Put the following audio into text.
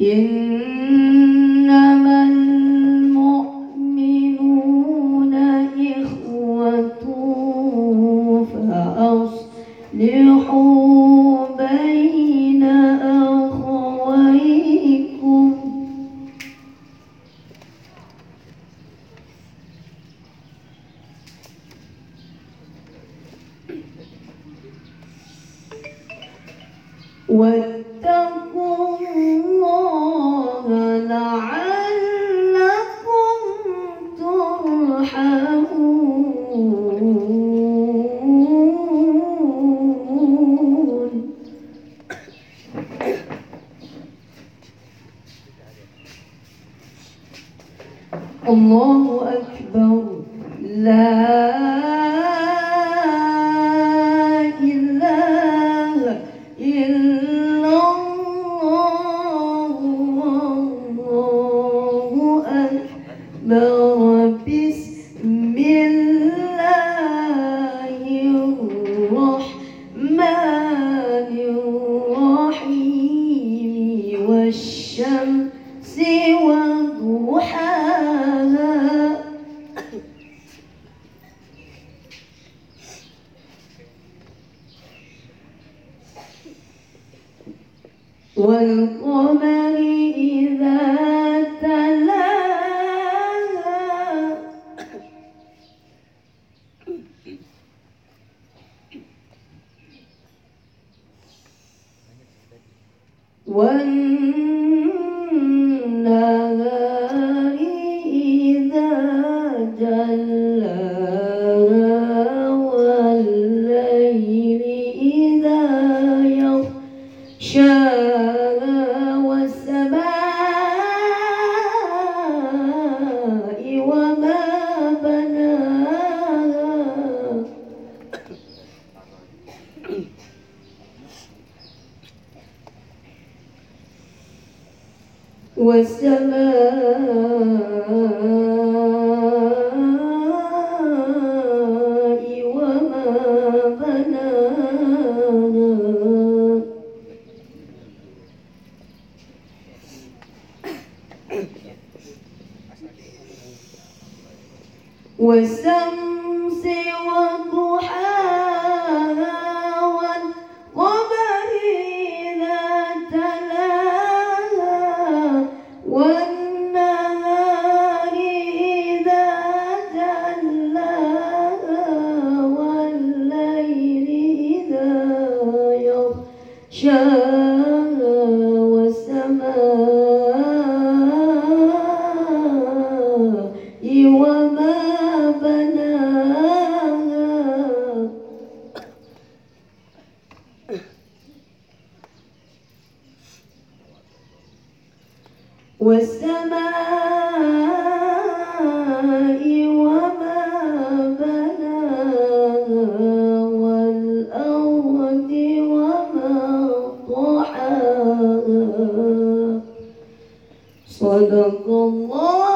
إنما المؤمنون إخوة فأصلحوا بين أخويكم. واتقوا الله أكبر. لا إله إلا الله. والله أكبر بسم الله الرحمن الرحيم. والشمس وضحاها والقمر إذا تلاها. والنهار والسماء وما بناها والشمس وضحاها والسماء وما بناها والأرض وما طحاها صدق الله